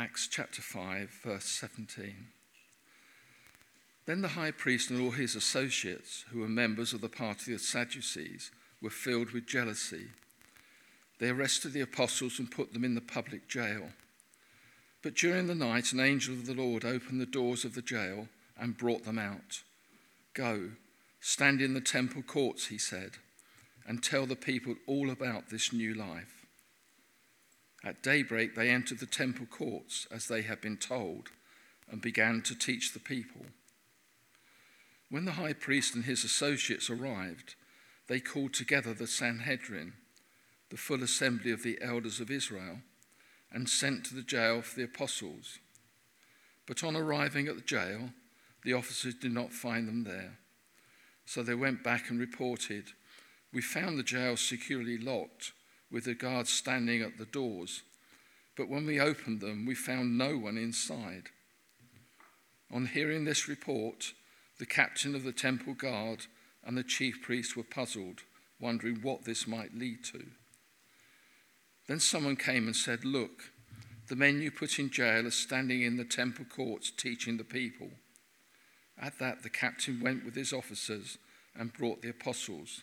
Acts chapter 5, verse 17. Then the high priest and all his associates, who were members of the party of Sadducees, were filled with jealousy. They arrested the apostles and put them in the public jail. But during the night, an angel of the Lord opened the doors of the jail and brought them out. Go, stand in the temple courts, he said, and tell the people all about this new life. At daybreak, they entered the temple courts as they had been told and began to teach the people. When the high priest and his associates arrived, they called together the Sanhedrin, the full assembly of the elders of Israel, and sent to the jail for the apostles. But on arriving at the jail, the officers did not find them there. So they went back and reported, We found the jail securely locked, with the guards standing at the doors. But when we opened them, we found no one inside. On hearing this report, the captain of the temple guard and the chief priest were puzzled, wondering what this might lead to. Then someone came and said, Look, the men you put in jail are standing in the temple courts teaching the people. At that, the captain went with his officers and brought the apostles.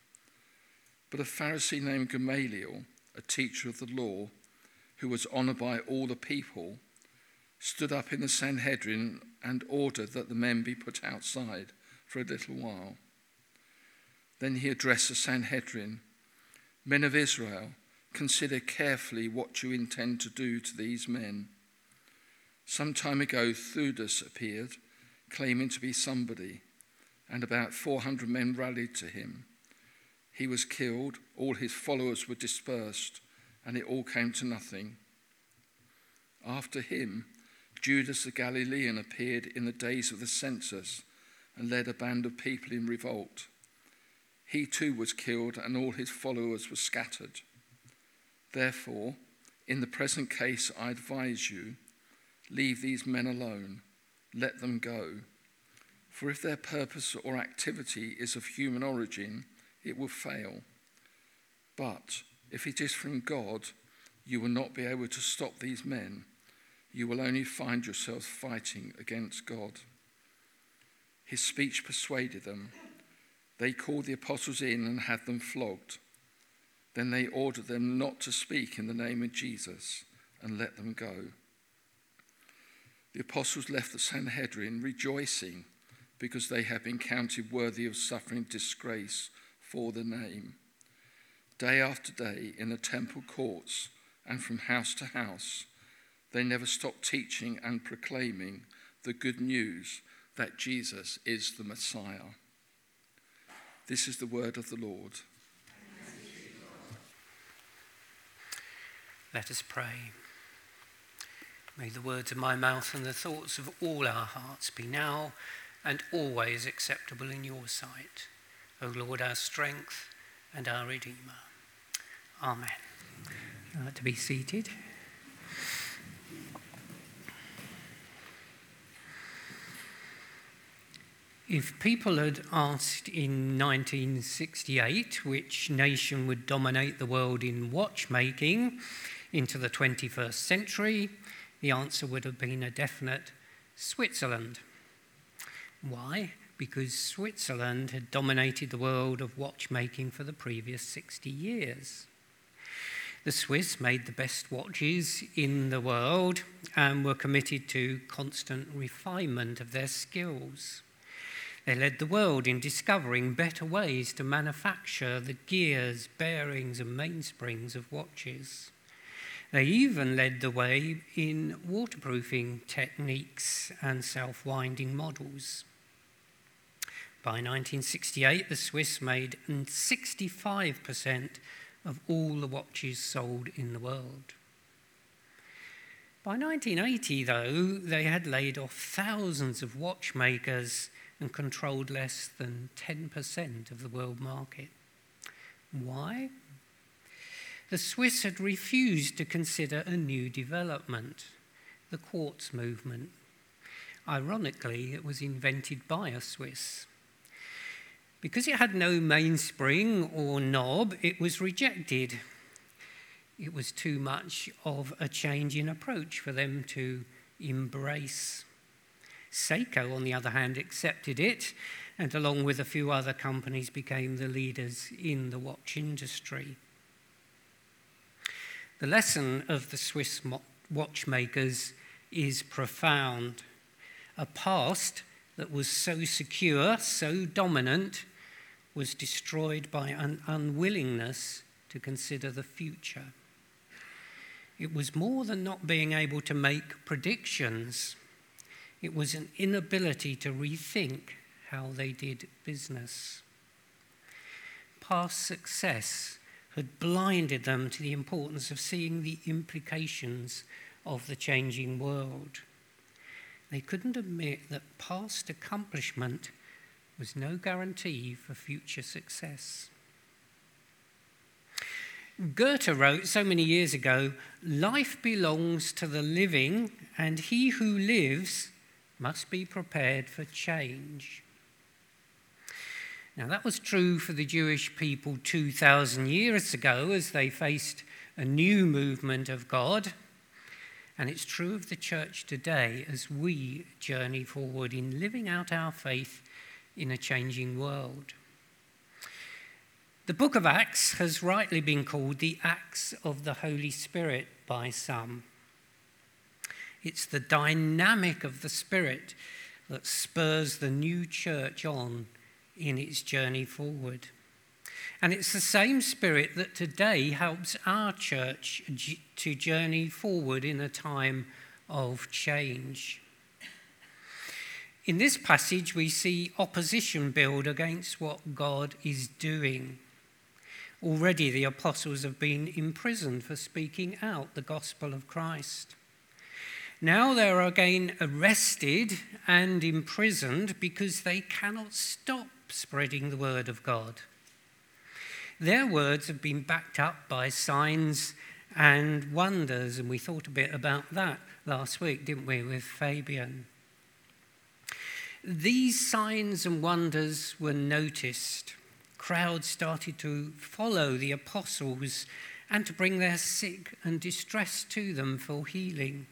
But a Pharisee named Gamaliel, a teacher of the law, who was honored by all the people, stood up in the Sanhedrin and ordered that the men be put outside for a little while. Then he addressed the Sanhedrin Men of Israel, consider carefully what you intend to do to these men. Some time ago, Theudas appeared, claiming to be somebody, and about 400 men rallied to him. He was killed, all his followers were dispersed, and it all came to nothing. After him, Judas the Galilean appeared in the days of the census and led a band of people in revolt. He too was killed, and all his followers were scattered. Therefore, in the present case, I advise you leave these men alone, let them go. For if their purpose or activity is of human origin, it will fail. But if it is from God, you will not be able to stop these men you will only find yourselves fighting against God. His speech persuaded them. They called the apostles in and had them flogged. Then they ordered them not to speak in the name of Jesus and let them go. The apostles left the Sanhedrin rejoicing because they had been counted worthy of suffering disgrace for the name. Day after day in the temple courts and from house to house, they never stopped teaching and proclaiming the good news that Jesus is the Messiah. This is the word of the Lord. Let us pray. May the words of my mouth and the thoughts of all our hearts be now and always acceptable in your sight, O Lord, our strength and our Redeemer. Amen. Uh, to be seated. If people had asked in 1968 which nation would dominate the world in watchmaking into the 21st century, the answer would have been a definite Switzerland. Why? Because Switzerland had dominated the world of watchmaking for the previous 60 years. The Swiss made the best watches in the world and were committed to constant refinement of their skills. They led the world in discovering better ways to manufacture the gears, bearings, and mainsprings of watches. They even led the way in waterproofing techniques and self winding models. By 1968, the Swiss made 65% of all the watches sold in the world. By 1980, though, they had laid off thousands of watchmakers and controlled less than 10% of the world market. Why? The Swiss had refused to consider a new development, the quartz movement. Ironically, it was invented by a Swiss. Because it had no mainspring or knob, it was rejected. It was too much of a change in approach for them to embrace. Seiko, on the other hand, accepted it and, along with a few other companies, became the leaders in the watch industry. The lesson of the Swiss watchmakers is profound. A past that was so secure, so dominant, was destroyed by an unwillingness to consider the future. It was more than not being able to make predictions, it was an inability to rethink how they did business. Past success had blinded them to the importance of seeing the implications of the changing world. They couldn't admit that past accomplishment was no guarantee for future success. Goethe wrote so many years ago life belongs to the living, and he who lives must be prepared for change. Now, that was true for the Jewish people 2,000 years ago as they faced a new movement of God. And it's true of the church today as we journey forward in living out our faith in a changing world. The book of Acts has rightly been called the Acts of the Holy Spirit by some. It's the dynamic of the Spirit that spurs the new church on in its journey forward. And it's the same Spirit that today helps our church to journey forward in a time of change. In this passage, we see opposition build against what God is doing. Already, the apostles have been imprisoned for speaking out the gospel of Christ. Now they're again arrested and imprisoned because they cannot stop spreading the word of God. Their words have been backed up by signs and wonders, and we thought a bit about that last week, didn't we, with Fabian? These signs and wonders were noticed. Crowds started to follow the apostles and to bring their sick and distressed to them for healing.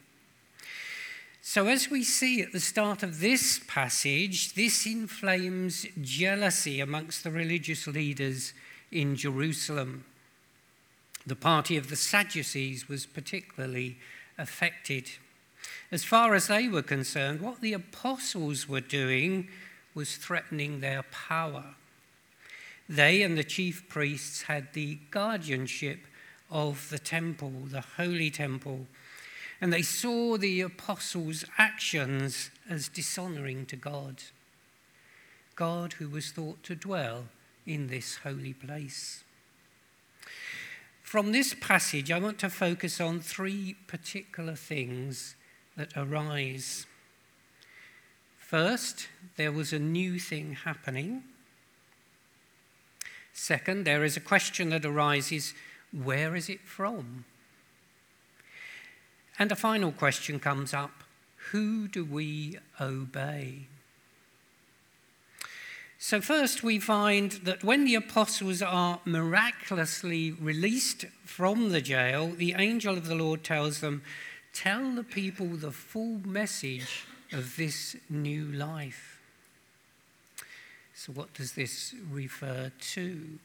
So, as we see at the start of this passage, this inflames jealousy amongst the religious leaders in Jerusalem. The party of the Sadducees was particularly affected. As far as they were concerned, what the apostles were doing was threatening their power. They and the chief priests had the guardianship of the temple, the holy temple, and they saw the apostles' actions as dishonoring to God. God, who was thought to dwell in this holy place. From this passage, I want to focus on three particular things that arise. First, there was a new thing happening. Second, there is a question that arises where is it from? And a final question comes up who do we obey? So, first, we find that when the apostles are miraculously released from the jail, the angel of the Lord tells them, Tell the people the full message of this new life. So, what does this refer to?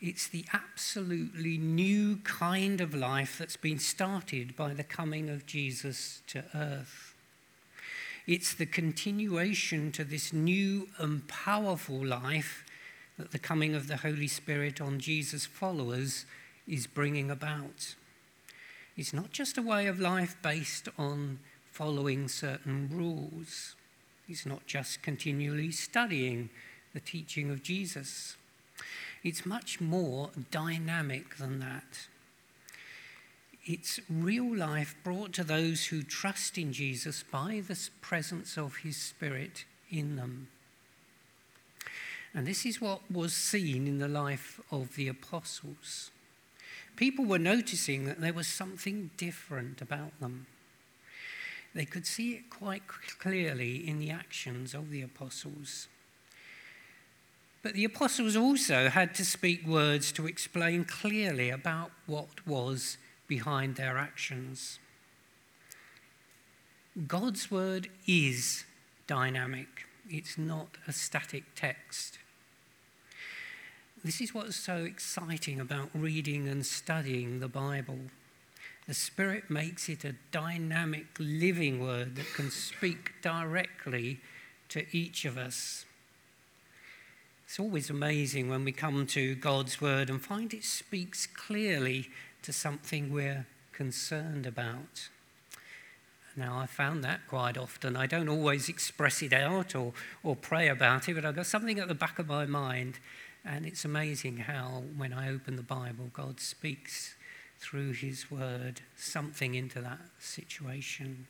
It's the absolutely new kind of life that's been started by the coming of Jesus to earth. It's the continuation to this new and powerful life that the coming of the Holy Spirit on Jesus' followers is bringing about. It's not just a way of life based on following certain rules. It's not just continually studying the teaching of Jesus. It's much more dynamic than that. It's real life brought to those who trust in Jesus by the presence of his Spirit in them. And this is what was seen in the life of the apostles. People were noticing that there was something different about them. They could see it quite clearly in the actions of the apostles. But the apostles also had to speak words to explain clearly about what was behind their actions. God's word is dynamic, it's not a static text. This is what's so exciting about reading and studying the Bible. The Spirit makes it a dynamic, living word that can speak directly to each of us. It's always amazing when we come to God's Word and find it speaks clearly to something we're concerned about. Now, I found that quite often. I don't always express it out or, or pray about it, but I've got something at the back of my mind. And it's amazing how, when I open the Bible, God speaks through His Word something into that situation.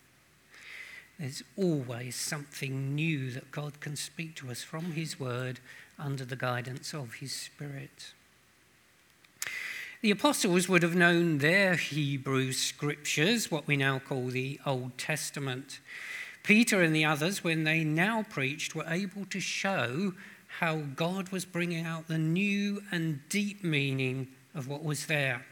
There's always something new that God can speak to us from His Word under the guidance of His Spirit. The apostles would have known their Hebrew scriptures, what we now call the Old Testament. Peter and the others, when they now preached, were able to show how God was bringing out the new and deep meaning of what was there.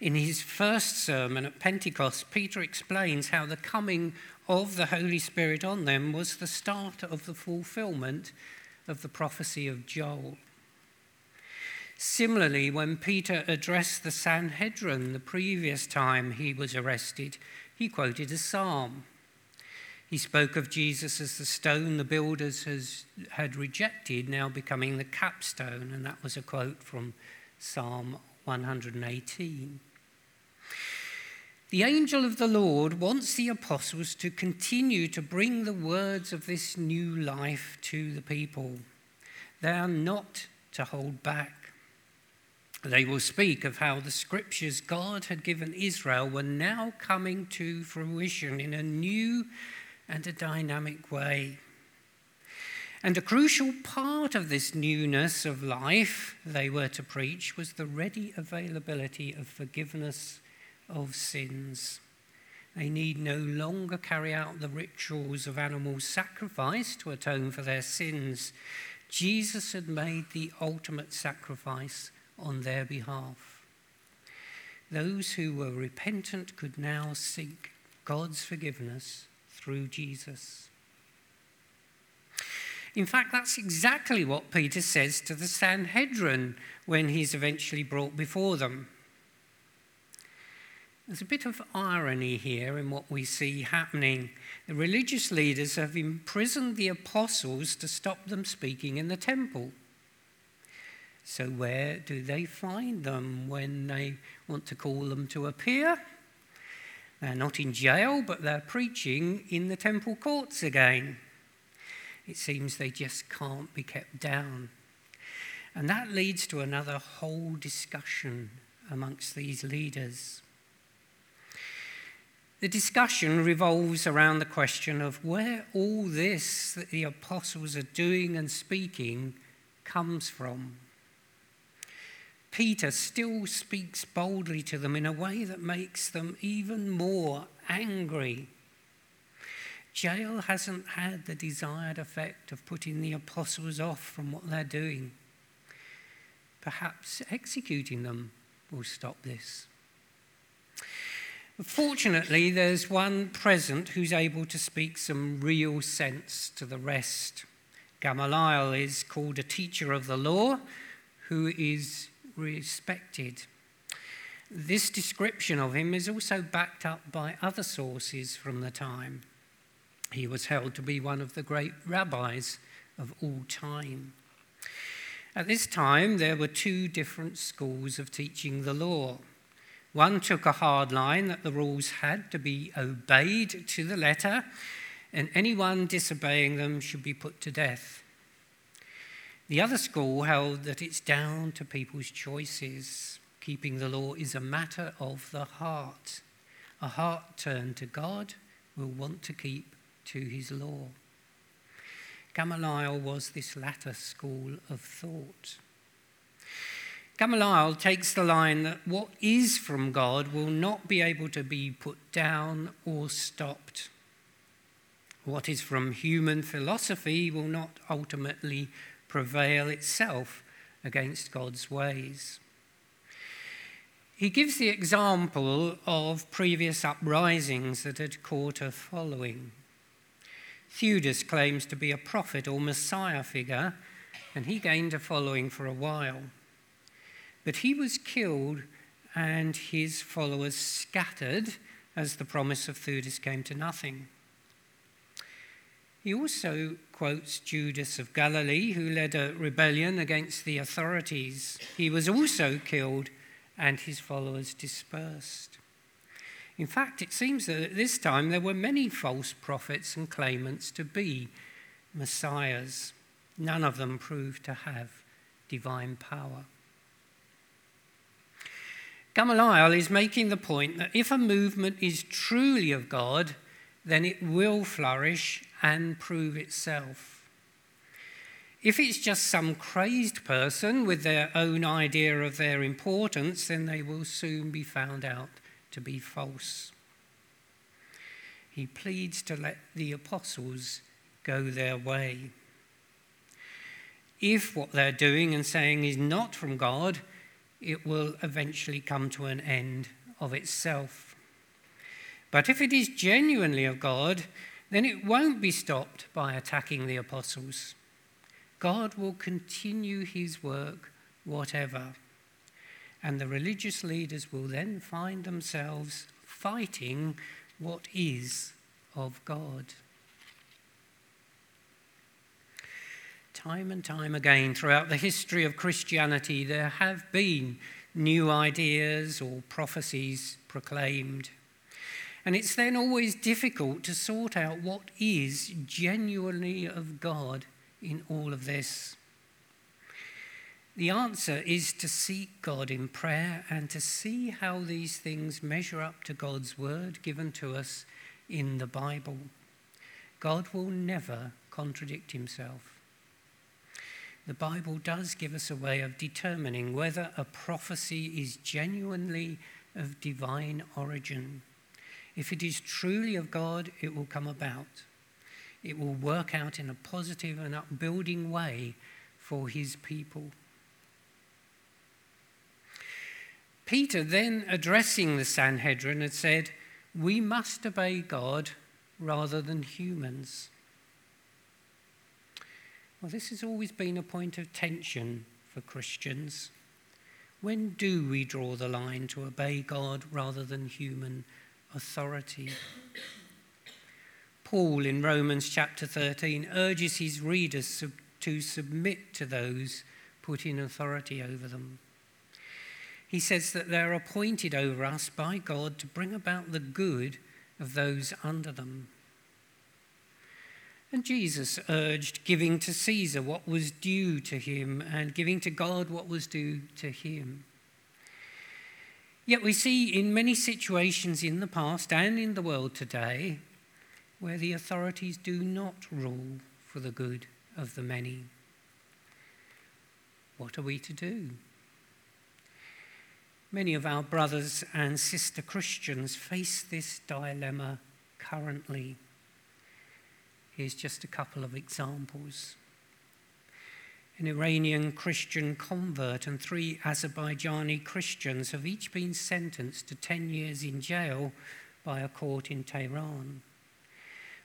In his first sermon at Pentecost, Peter explains how the coming of the Holy Spirit on them was the start of the fulfillment of the prophecy of Joel. Similarly, when Peter addressed the Sanhedrin the previous time he was arrested, he quoted a psalm. He spoke of Jesus as the stone the builders has, had rejected, now becoming the capstone, and that was a quote from Psalm 118. The angel of the Lord wants the apostles to continue to bring the words of this new life to the people. They are not to hold back. They will speak of how the scriptures God had given Israel were now coming to fruition in a new and a dynamic way. And a crucial part of this newness of life they were to preach was the ready availability of forgiveness of sins. They need no longer carry out the rituals of animal sacrifice to atone for their sins. Jesus had made the ultimate sacrifice on their behalf. Those who were repentant could now seek God's forgiveness through Jesus. In fact, that's exactly what Peter says to the Sanhedrin when he's eventually brought before them. There's a bit of irony here in what we see happening. The religious leaders have imprisoned the apostles to stop them speaking in the temple. So, where do they find them when they want to call them to appear? They're not in jail, but they're preaching in the temple courts again. It seems they just can't be kept down. And that leads to another whole discussion amongst these leaders. The discussion revolves around the question of where all this that the apostles are doing and speaking comes from. Peter still speaks boldly to them in a way that makes them even more angry. Jail hasn't had the desired effect of putting the apostles off from what they're doing. Perhaps executing them will stop this. Fortunately, there's one present who's able to speak some real sense to the rest. Gamaliel is called a teacher of the law who is respected. This description of him is also backed up by other sources from the time. He was held to be one of the great rabbis of all time. At this time, there were two different schools of teaching the law. One took a hard line that the rules had to be obeyed to the letter, and anyone disobeying them should be put to death. The other school held that it's down to people's choices. Keeping the law is a matter of the heart. A heart turned to God will want to keep to his law. Gamaliel was this latter school of thought. Gamaliel takes the line that what is from God will not be able to be put down or stopped. What is from human philosophy will not ultimately prevail itself against God's ways. He gives the example of previous uprisings that had caught a following. Theudas claims to be a prophet or Messiah figure, and he gained a following for a while. But he was killed, and his followers scattered as the promise of Theudas came to nothing. He also quotes Judas of Galilee, who led a rebellion against the authorities. He was also killed and his followers dispersed. In fact, it seems that at this time there were many false prophets and claimants to be messiahs. None of them proved to have divine power. Gamaliel is making the point that if a movement is truly of God, then it will flourish and prove itself. If it's just some crazed person with their own idea of their importance, then they will soon be found out to be false. He pleads to let the apostles go their way. If what they're doing and saying is not from God, it will eventually come to an end of itself. But if it is genuinely of God, then it won't be stopped by attacking the apostles. God will continue his work, whatever. And the religious leaders will then find themselves fighting what is of God. Time and time again throughout the history of Christianity, there have been new ideas or prophecies proclaimed. And it's then always difficult to sort out what is genuinely of God in all of this. The answer is to seek God in prayer and to see how these things measure up to God's word given to us in the Bible. God will never contradict himself. The Bible does give us a way of determining whether a prophecy is genuinely of divine origin. If it is truly of God, it will come about. It will work out in a positive and upbuilding way for his people. Peter, then addressing the Sanhedrin, had said, We must obey God rather than humans. Well, this has always been a point of tension for Christians. When do we draw the line to obey God rather than human authority. Paul in Romans chapter 13 urges his readers to submit to those put in authority over them. He says that they're appointed over us by God to bring about the good of those under them. And Jesus urged giving to Caesar what was due to him and giving to God what was due to him. Yet we see in many situations in the past and in the world today where the authorities do not rule for the good of the many. What are we to do? Many of our brothers and sister Christians face this dilemma currently. Here's just a couple of examples an Iranian Christian convert, and three Azerbaijani Christians have each been sentenced to 10 years in jail by a court in Tehran.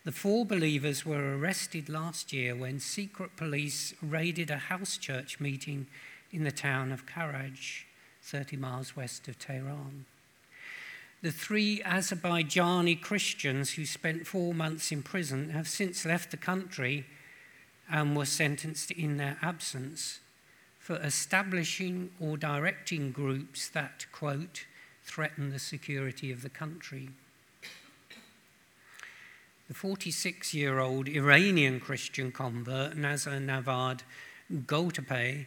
The four believers were arrested last year when secret police raided a house church meeting in the town of Karaj, 30 miles west of Tehran. The three Azerbaijani Christians who spent four months in prison have since left the country and were sentenced in their absence for establishing or directing groups that, quote, threaten the security of the country. The 46 year old Iranian Christian convert, Nazar Navad Goltepe,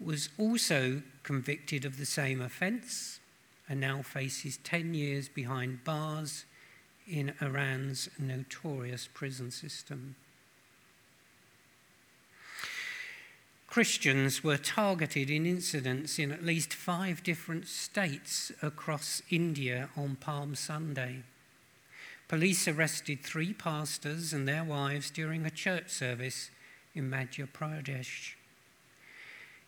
was also convicted of the same offence and now faces 10 years behind bars in Iran's notorious prison system. Christians were targeted in incidents in at least five different states across India on Palm Sunday. Police arrested three pastors and their wives during a church service in Madhya Pradesh.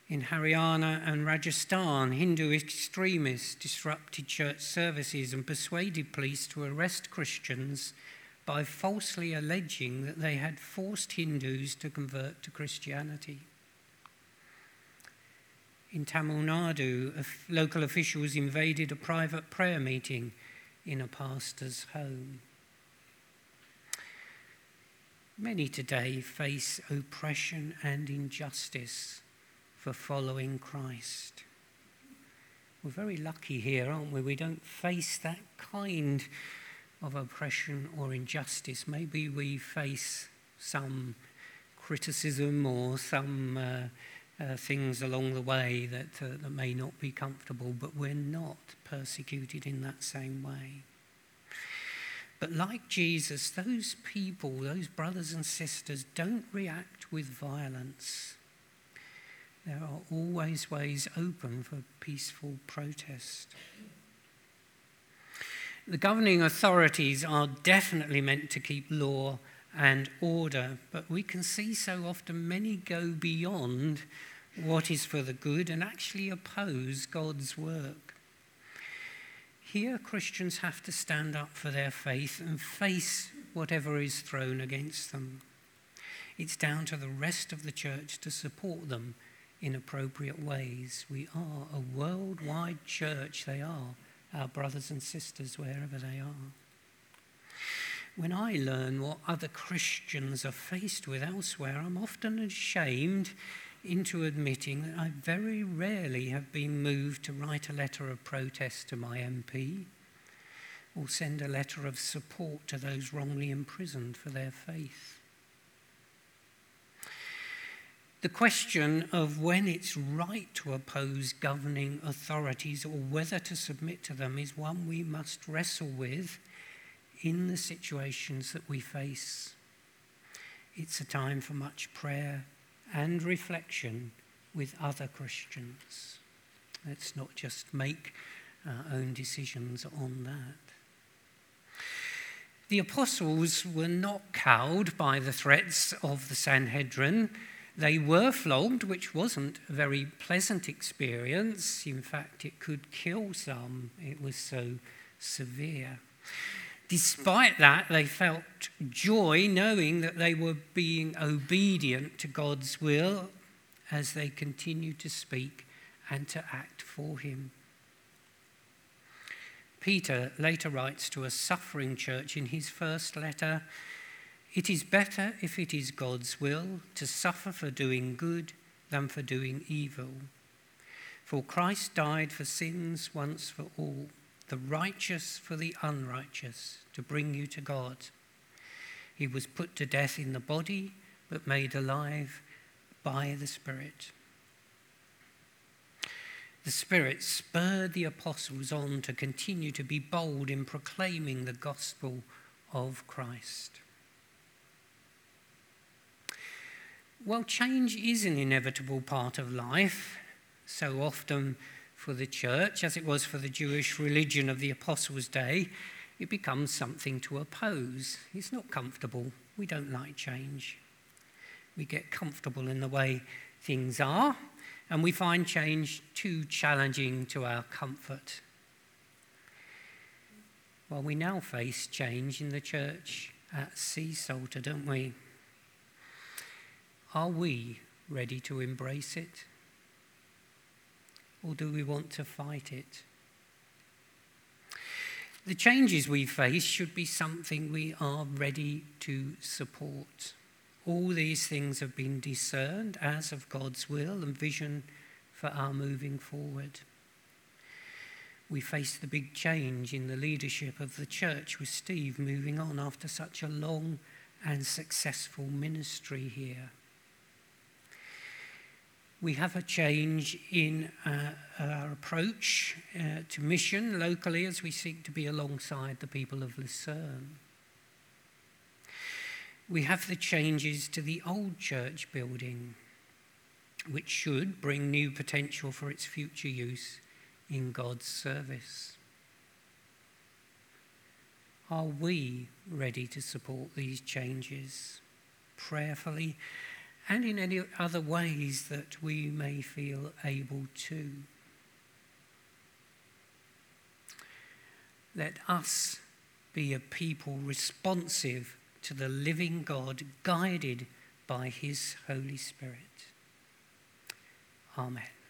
In Haryana and Rajasthan, Hindu extremists disrupted church services and persuaded police to arrest Christians by falsely alleging that they had forced Hindus to convert to Christianity. In Tamil Nadu, local officials invaded a private prayer meeting in a pastor's home. Many today face oppression and injustice for following Christ. We're very lucky here, aren't we? We don't face that kind of oppression or injustice. Maybe we face some criticism or some. Uh, uh, things along the way that, uh, that may not be comfortable, but we're not persecuted in that same way. But like Jesus, those people, those brothers and sisters, don't react with violence. There are always ways open for peaceful protest. The governing authorities are definitely meant to keep law and order, but we can see so often many go beyond what is for the good and actually oppose God's work. Here, Christians have to stand up for their faith and face whatever is thrown against them. It's down to the rest of the church to support them in appropriate ways. We are a worldwide church, they are our brothers and sisters wherever they are. When I learn what other Christians are faced with elsewhere, I'm often ashamed into admitting that I very rarely have been moved to write a letter of protest to my MP or send a letter of support to those wrongly imprisoned for their faith. The question of when it's right to oppose governing authorities or whether to submit to them is one we must wrestle with in the situations that we face. It's a time for much prayer and reflection with other Christians. Let's not just make our own decisions on that. The apostles were not cowed by the threats of the Sanhedrin. They were flogged, which wasn't a very pleasant experience. In fact, it could kill some, it was so severe. Despite that, they felt joy knowing that they were being obedient to God's will as they continued to speak and to act for Him. Peter later writes to a suffering church in his first letter It is better, if it is God's will, to suffer for doing good than for doing evil. For Christ died for sins once for all the righteous for the unrighteous, to bring you to God. He was put to death in the body, but made alive by the Spirit. The Spirit spurred the apostles on to continue to be bold in proclaiming the gospel of Christ. Well, change is an inevitable part of life. So often for the church, as it was for the Jewish religion of the Apostles' day, it becomes something to oppose. It's not comfortable. We don't like change. We get comfortable in the way things are, and we find change too challenging to our comfort. Well, we now face change in the church at Seasalter, don't we? Are we ready to embrace it? Or do we want to fight it? The changes we face should be something we are ready to support. All these things have been discerned as of God's will and vision for our moving forward. We face the big change in the leadership of the church with Steve moving on after such a long and successful ministry here we have a change in uh, our approach uh, to mission locally as we seek to be alongside the people of Lucerne. We have the changes to the old church building, which should bring new potential for its future use in God's service. Are we ready to support these changes prayerfully? And in any other ways that we may feel able to. Let us be a people responsive to the living God, guided by his Holy Spirit. Amen.